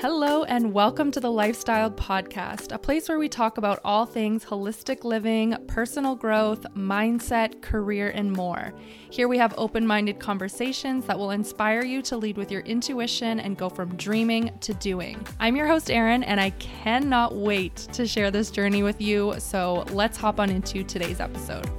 Hello, and welcome to the Life Styled Podcast, a place where we talk about all things holistic living, personal growth, mindset, career, and more. Here we have open minded conversations that will inspire you to lead with your intuition and go from dreaming to doing. I'm your host, Erin, and I cannot wait to share this journey with you. So let's hop on into today's episode.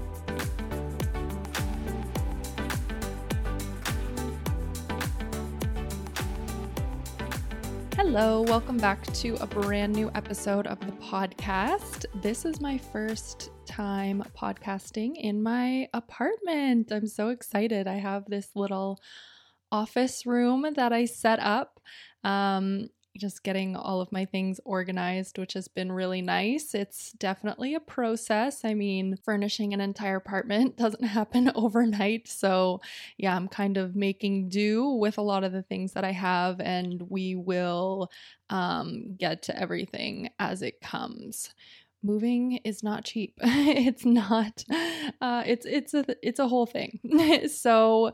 Hello, welcome back to a brand new episode of the podcast. This is my first time podcasting in my apartment. I'm so excited. I have this little office room that I set up. Um, just getting all of my things organized, which has been really nice. It's definitely a process. I mean, furnishing an entire apartment doesn't happen overnight. So, yeah, I'm kind of making do with a lot of the things that I have, and we will um, get to everything as it comes moving is not cheap it's not uh, it's it's a it's a whole thing so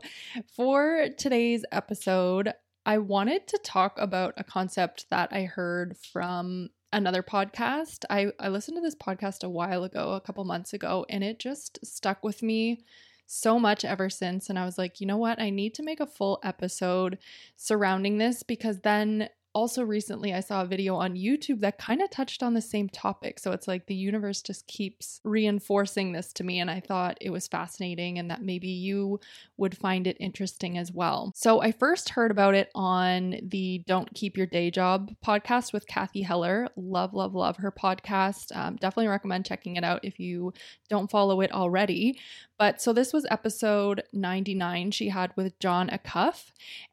for today's episode I wanted to talk about a concept that I heard from another podcast. I, I listened to this podcast a while ago, a couple months ago, and it just stuck with me so much ever since. And I was like, you know what? I need to make a full episode surrounding this because then also recently I saw a video on YouTube that kind of touched on the same topic. So it's like the universe just keeps reinforcing this to me. And I thought it was fascinating and that maybe you would find it interesting as well. So I first heard about it on the Don't Keep Your Day Job podcast with Cathy Heller. Love, love, love her podcast. Um, definitely recommend checking it out if you don't follow it already. But so this was episode 99 she had with Jon Acuff.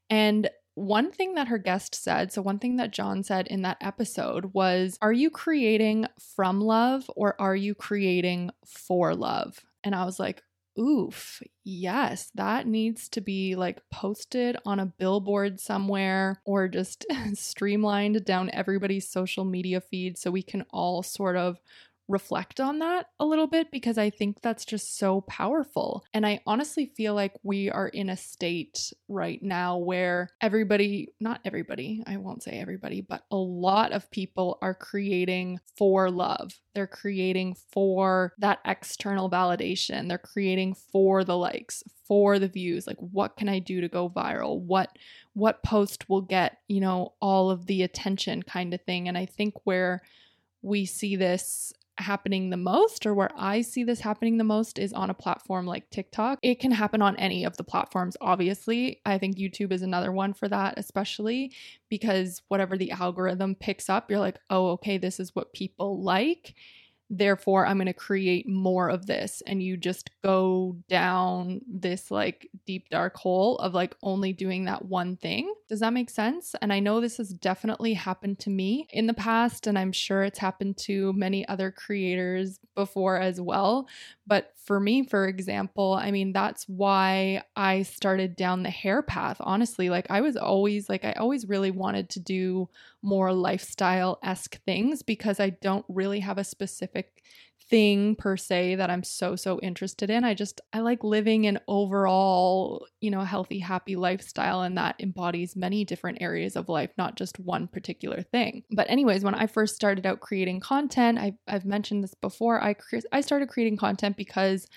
And one thing that her guest said, so one thing that Jon said in that episode was, Are you creating from love or are you creating for love? And I was like, Oof, yes, that needs to be like posted on a billboard somewhere or just streamlined down everybody's social media feed so we can all sort of reflect on that a little bit because I think that's just so powerful. And I honestly feel like we are in a state right now where everybody, not everybody, I won't say everybody, but a lot of people are creating for love. They're creating for that external validation. They're creating for the likes, for the views. Like what can I do to go viral? What what post will get, you know, all of the attention kind of thing. And I think where we see this happening the most or where I see this happening the most is on a platform like TikTok. It can happen on any of the platforms, obviously. I think YouTube is another one for that, especially because whatever the algorithm picks up, you're like, oh, okay, this is what people like therefore i'm going to create more of this and you just go down this like deep dark hole of like only doing that one thing. Does that make sense? And i know this has definitely happened to me in the past and i'm sure it's happened to many other creators before as well. But for me, for example, I mean, that's why I started down the hair path. Honestly, like I was always like, I always really wanted to do more lifestyle esque things because I don't really have a specific thing per se that I'm so so interested in. I just I like living an overall, you know, healthy happy lifestyle and that embodies many different areas of life, not just one particular thing. But anyways, when I first started out creating content, I I've mentioned this before, I cre- I started creating content because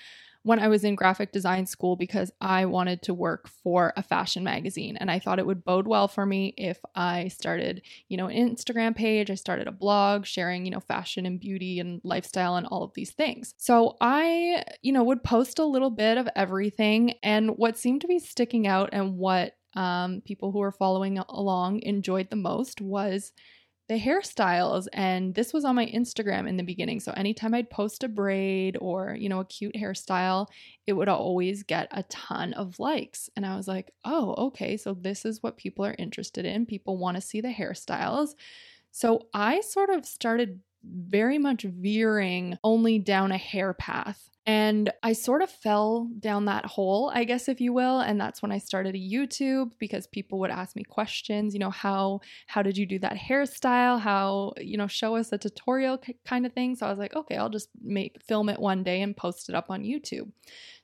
when I was in graphic design school because I wanted to work for a fashion magazine and I thought it would bode well for me if I started, you know, an Instagram page, I started a blog sharing, you know, fashion and beauty and lifestyle and all of these things. So I, you know, would post a little bit of everything and what seemed to be sticking out and what um, people who were following along enjoyed the most was the hairstyles and this was on my Instagram in the beginning. So anytime I'd post a braid or, you know, a cute hairstyle, it would always get a ton of likes. And I was like, "Oh, okay, so this is what people are interested in. People want to see the hairstyles." So I sort of started very much veering only down a hair path. And I sort of fell down that hole, I guess if you will, and that's when I started a YouTube because people would ask me questions, you know, how how did you do that hairstyle? How, you know, show us a tutorial kind of thing. So I was like, okay, I'll just make film it one day and post it up on YouTube.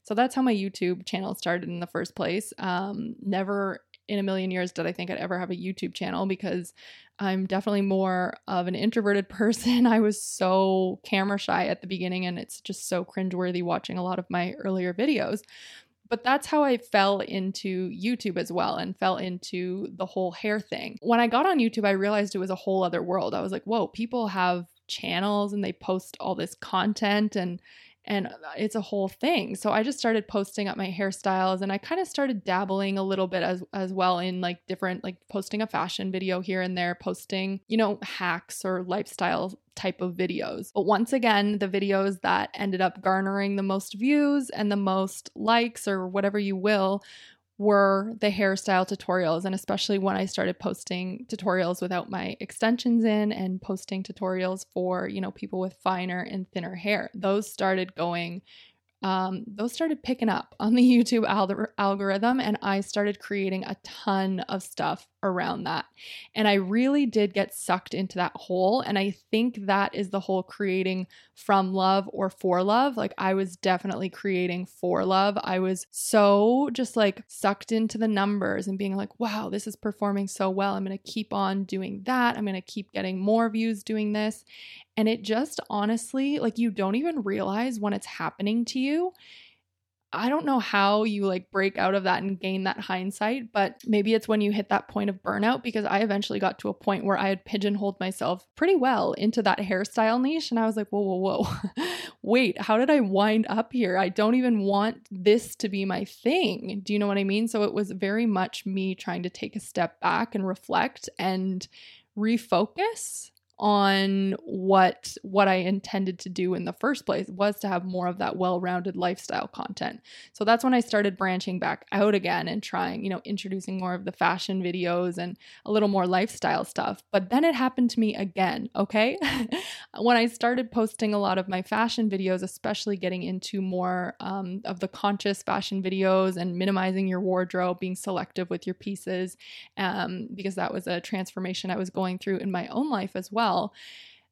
So that's how my YouTube channel started in the first place. Um, never in a million years did I think I'd ever have a YouTube channel because I'm definitely more of an introverted person. I was so camera shy at the beginning, and it's just so cringeworthy watching a lot of my earlier videos. But that's how I fell into YouTube as well and fell into the whole hair thing. When I got on YouTube, I realized it was a whole other world. I was like, whoa, people have channels and they post all this content and and it's a whole thing. So I just started posting up my hairstyles and I kind of started dabbling a little bit as as well in like different like posting a fashion video here and there, posting, you know, hacks or lifestyle type of videos. But once again, the videos that ended up garnering the most views and the most likes or whatever you will were the hairstyle tutorials and especially when I started posting tutorials without my extensions in and posting tutorials for, you know, people with finer and thinner hair. Those started going um, those started picking up on the YouTube al- algorithm, and I started creating a ton of stuff around that. And I really did get sucked into that hole. And I think that is the whole creating from love or for love. Like, I was definitely creating for love. I was so just like sucked into the numbers and being like, wow, this is performing so well. I'm going to keep on doing that. I'm going to keep getting more views doing this. And it just honestly, like, you don't even realize when it's happening to you. I don't know how you like break out of that and gain that hindsight, but maybe it's when you hit that point of burnout because I eventually got to a point where I had pigeonholed myself pretty well into that hairstyle niche. And I was like, whoa, whoa, whoa, wait, how did I wind up here? I don't even want this to be my thing. Do you know what I mean? So it was very much me trying to take a step back and reflect and refocus on what what I intended to do in the first place was to have more of that well-rounded lifestyle content. So that's when I started branching back out again and trying, you know, introducing more of the fashion videos and a little more lifestyle stuff. But then it happened to me again, okay? when I started posting a lot of my fashion videos, especially getting into more um, of the conscious fashion videos and minimizing your wardrobe, being selective with your pieces, um, because that was a transformation I was going through in my own life as well well,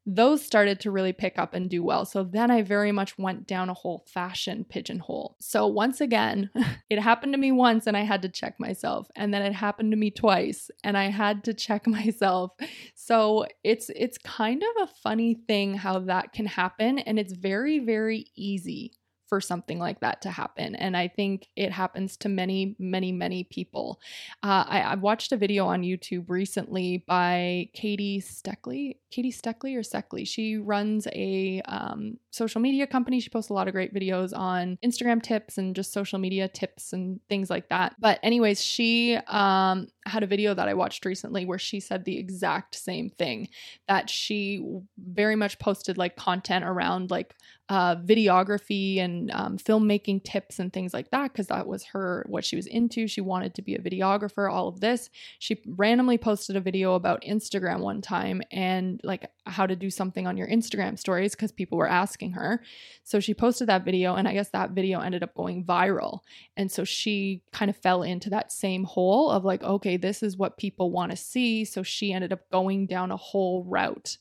those started to really pick up and do well. So then I very much went down a whole fashion pigeonhole. So once again, it happened to me once and I had to check myself. And then it happened to me twice and I had to check myself. So it's it's kind of a funny thing how that can happen and it's very very easy for something like that to happen. And I think it happens to many, many, many people. Uh, I, I, watched a video on YouTube recently by Katie Steckly, Katie Steckly or Steckly. She runs a um, social media company. She posts a lot of great videos on Instagram tips and just social media tips and things like that. But, anyways, she um, had a video that I watched recently where she said the exact same thing that she very much posted like content around like uh, videography and um, filmmaking tips and things like that because that was her what she was into. She wanted to be a videographer, all of this. She randomly posted a video about Instagram one time and like how to do something on your Instagram stories because people were asking her. So she posted that video, and I guess that video ended up going viral. And so she kind of fell into that same hole of like, okay, this is what people want to see. So she ended up going down a whole route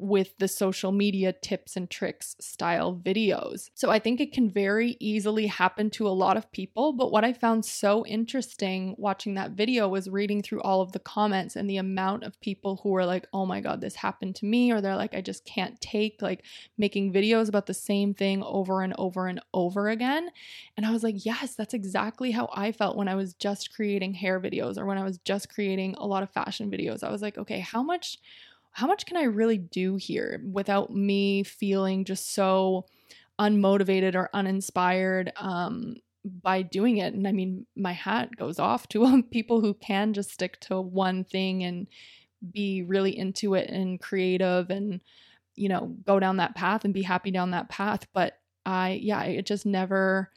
with the social media tips and tricks style videos. So I think it can very easily happen to a lot of people. But what I found so interesting watching that video was reading through all of the comments and the amount of people who were like, oh my God, this happened to me. Or they're like, I just can't take like making videos about the same thing over and over and over again. And I was like, yes, that's exactly how I felt when I was just creating hair videos or when I was just creating a lot of fashion videos. I was like, okay, how much how much can I really do here without me feeling just so unmotivated or uninspired um, by doing it? And I mean, my hat goes off to people who can just stick to one thing and be really into it and creative and, you know, go down that path and be happy down that path. But I, yeah, it just never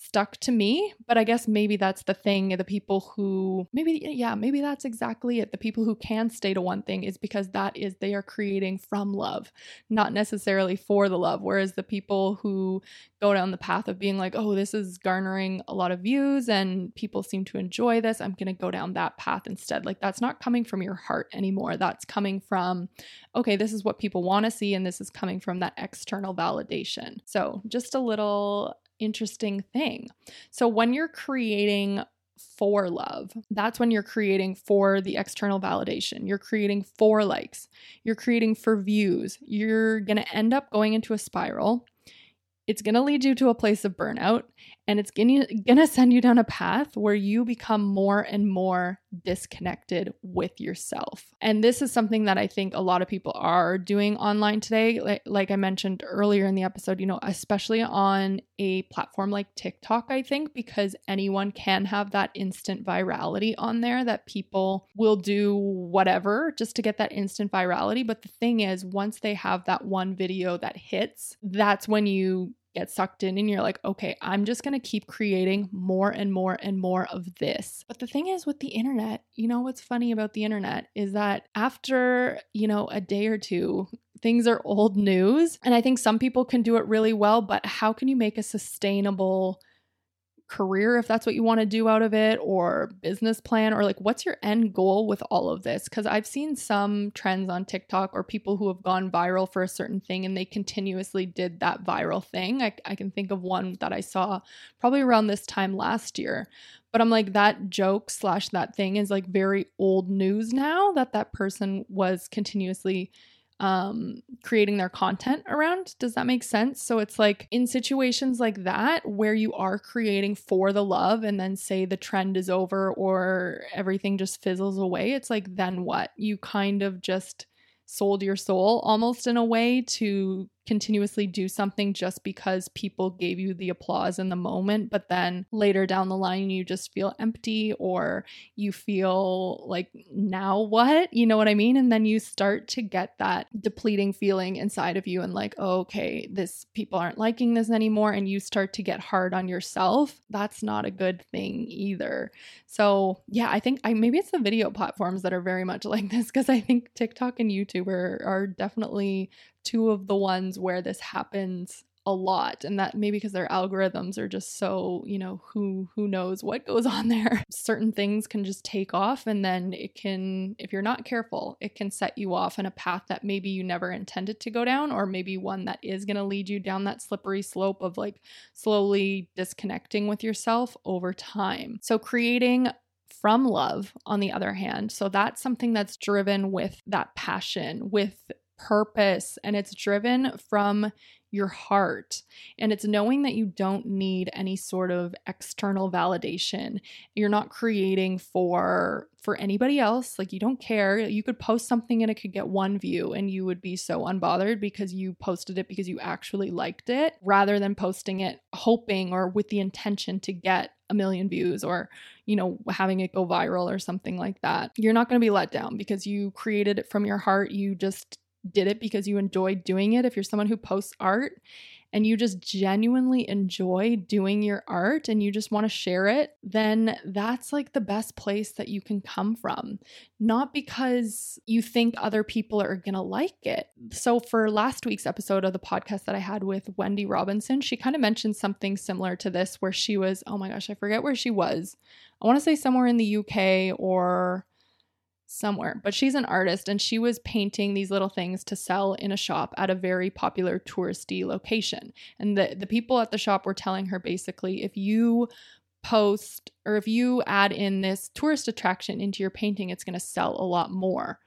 stuck to me. But I guess maybe that's the thing. The people who, maybe, yeah, maybe that's exactly it. The people who can stay to one thing is because that is they are creating from love, not necessarily for the love. Whereas the people who go down the path of being like, oh, this is garnering a lot of views and people seem to enjoy this, I'm going to go down that path instead. Like, that's not coming from your heart anymore. That's coming from, okay, this is what people want to see, and this is coming from that external validation. So, just a little interesting thing. So when you're creating for love. That's when you're creating for the external validation. You're creating for likes. You're creating for views. You're going to end up going into a spiral it's going to lead you to a place of burnout and it's to send you down a path where you become more and more disconnected with yourself. And this is something that I think a lot of people are doing online today. Like, like I mentioned earlier in the episode, you know, especially on a platform like TikTok, I think, because anyone can have that instant virality on there that people will do whatever just to get that instant virality. But the thing is, once they have that one video that hits, that's when you get sucked in and you're like, okay, I'm just going to keep creating more and more and more of this. But the thing is with the internet, you know what's funny about the internet is that after, you know, a day or two, things are old news. And I think some people can do it really well, but how can you make a sustainable career if that's what you want to do out of it or business plan or like what's your end goal with all of this? Because i've seen some trends on tiktok or people who have gone viral for a certain thing and they continuously did that viral thing. I, I can think of one that i saw probably around this time last year but i'm like that joke slash that thing is like very old news now that that person was continuously um creating their content around. Does that make sense? So it's like in situations like that where you are creating for the love and then say the trend is over or everything just fizzles away it's like then what? You kind of just sold your soul almost in a way to continuously do something just because people gave you the applause in the moment, but then later down the line, you just feel empty or you feel like, now what? You know what I mean? And then you start to get that depleting feeling inside of you and like, oh, okay, this people aren't liking this anymore. And you start to get hard on yourself. That's not a good thing either. So, yeah, I think I maybe it's the video platforms that are very much like this because I think TikTok and YouTube are, are definitely two of the ones where this happens a lot and that maybe because their algorithms are just so you know who who knows what goes on there. Certain things can just take off and then it can if you're not careful it can set you off in a path that maybe you never intended to go down or maybe one that is going to lead you down that slippery slope of like slowly disconnecting with yourself over time. So creating from love on the other hand so that's something that's driven with that passion with purpose and it's driven from your heart. And it's knowing that you don't need any sort of external validation. You're not creating for for anybody else. Like you don't care. You could post something and it could get one view and you would be so unbothered because you posted it because you actually liked it rather than posting it hoping or with the intention to get a million views or you know having it go viral or something like that. You're not going to be let down because you created it from your heart. You just did it because you enjoy doing it, if you're someone who posts art and you just genuinely enjoy doing your art and you just want to share it, then that's like the best place that you can come from. Not because you think other people are going to like it. So, for last week's episode of the podcast that I had with Wendy Robinson, she kind of mentioned something similar to this where she was, oh my gosh, I forget where she was. I want to say somewhere in the UK or somewhere, but she's an artist and she was painting these little things to sell in a shop at a very popular touristy location. And the, the people at the shop were telling her basically if you post or if you add in this tourist attraction into your painting, it's going to sell a lot more.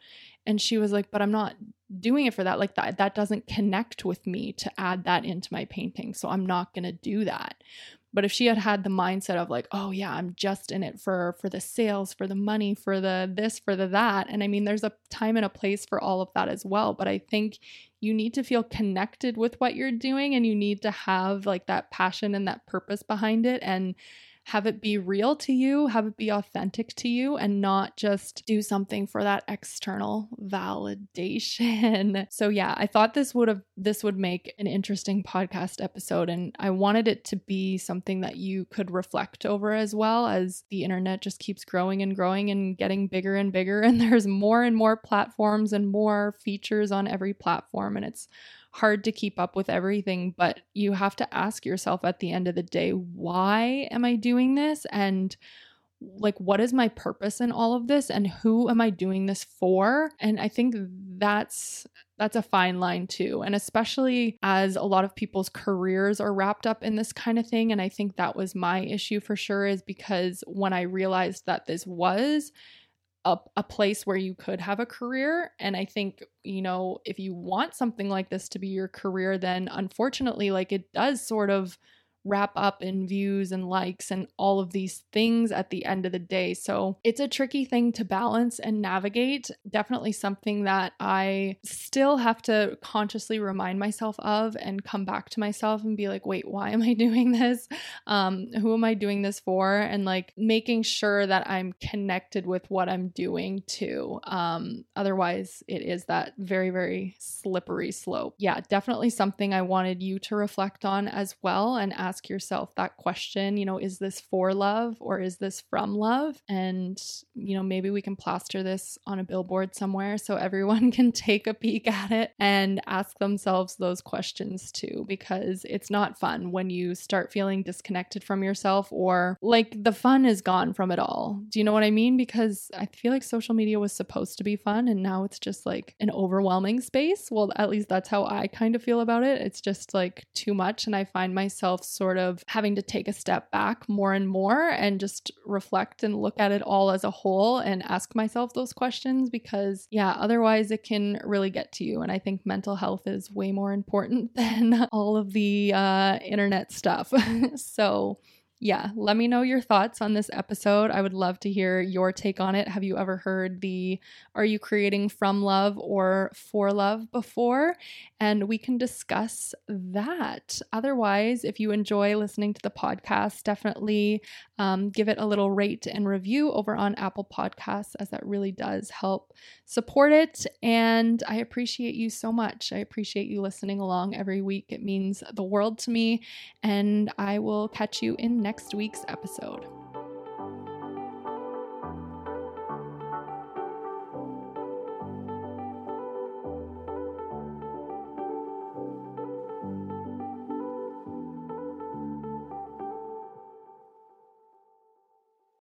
And she was like, but I'm not doing it for that. Like that, that doesn't connect with me to add that into my painting. So I'm not going to do that. But if she had had the mindset of like, oh yeah, I'm just in it for for the sales, for the money, for the this, for the that, and I mean, there's a time and a place for all of that as well. But I think you need to feel connected with what you're doing, and you need to have like that passion and that purpose behind it, and have it be real to you, have it be authentic to you, and not just do something for that external validation. So yeah, I thought this would have this would make an interesting podcast episode and I wanted it to be something that you could reflect over as well as the internet just keeps growing and growing and getting bigger and bigger and there's more and more platforms and more features on every platform and it's hard to keep up with everything, but you have to ask yourself at the end of the day, why am I doing this? And like what is my purpose in all of this? And who am i doing this for? And i think that's that's a fine line too. And especially as a lot of people's careers are wrapped up in this kind of thing and i think that was my issue for sure is because when i realized that this was a, a place where you could have a career. And I think, you know, if you want something like this to be your career, then unfortunately, like it does sort of wrap up in views and likes and all of these things at the end of the day. So it's a tricky thing to balance and navigate. Definitely something that I still have to consciously remind myself of and come back to myself and be like, wait, why am I doing this? Um, who am I doing this for? And like making sure that I'm connected with what I'm doing too. Um, otherwise, it is that very, very slippery slope. Yeah, definitely something I wanted you to reflect on as well and ask ask yourself that question, you know, is this for love or is this from love? And, you know, maybe we can plaster this on a billboard somewhere so everyone can take a peek at it and ask themselves those questions too, because it's not fun when you start feeling disconnected from yourself or like the fun is gone from it all. Do you know what I mean? Because I feel like social media was supposed to be fun and now it's just like an overwhelming space. Well, at least that's how I kind of feel about it. It's just like too much. And I find myself sort of having to take a step back more and more and just reflect and look at it all as a whole and ask myself those questions because, yeah, otherwise it can really get to you. And I think mental health is way more important than all of the uh, internet stuff. so, yeah, let me know your thoughts on this episode. I would love to hear your take on it. Have you ever heard the Are You Creating From Love or For Love before? And we can discuss that. Otherwise, if you enjoy listening to the podcast, definitely um, give it a little rate and review over on Apple Podcasts, as that really does help support it. And I appreciate you so much. I appreciate you listening along every week. It means the world to me. And I will catch you in next next week's episode.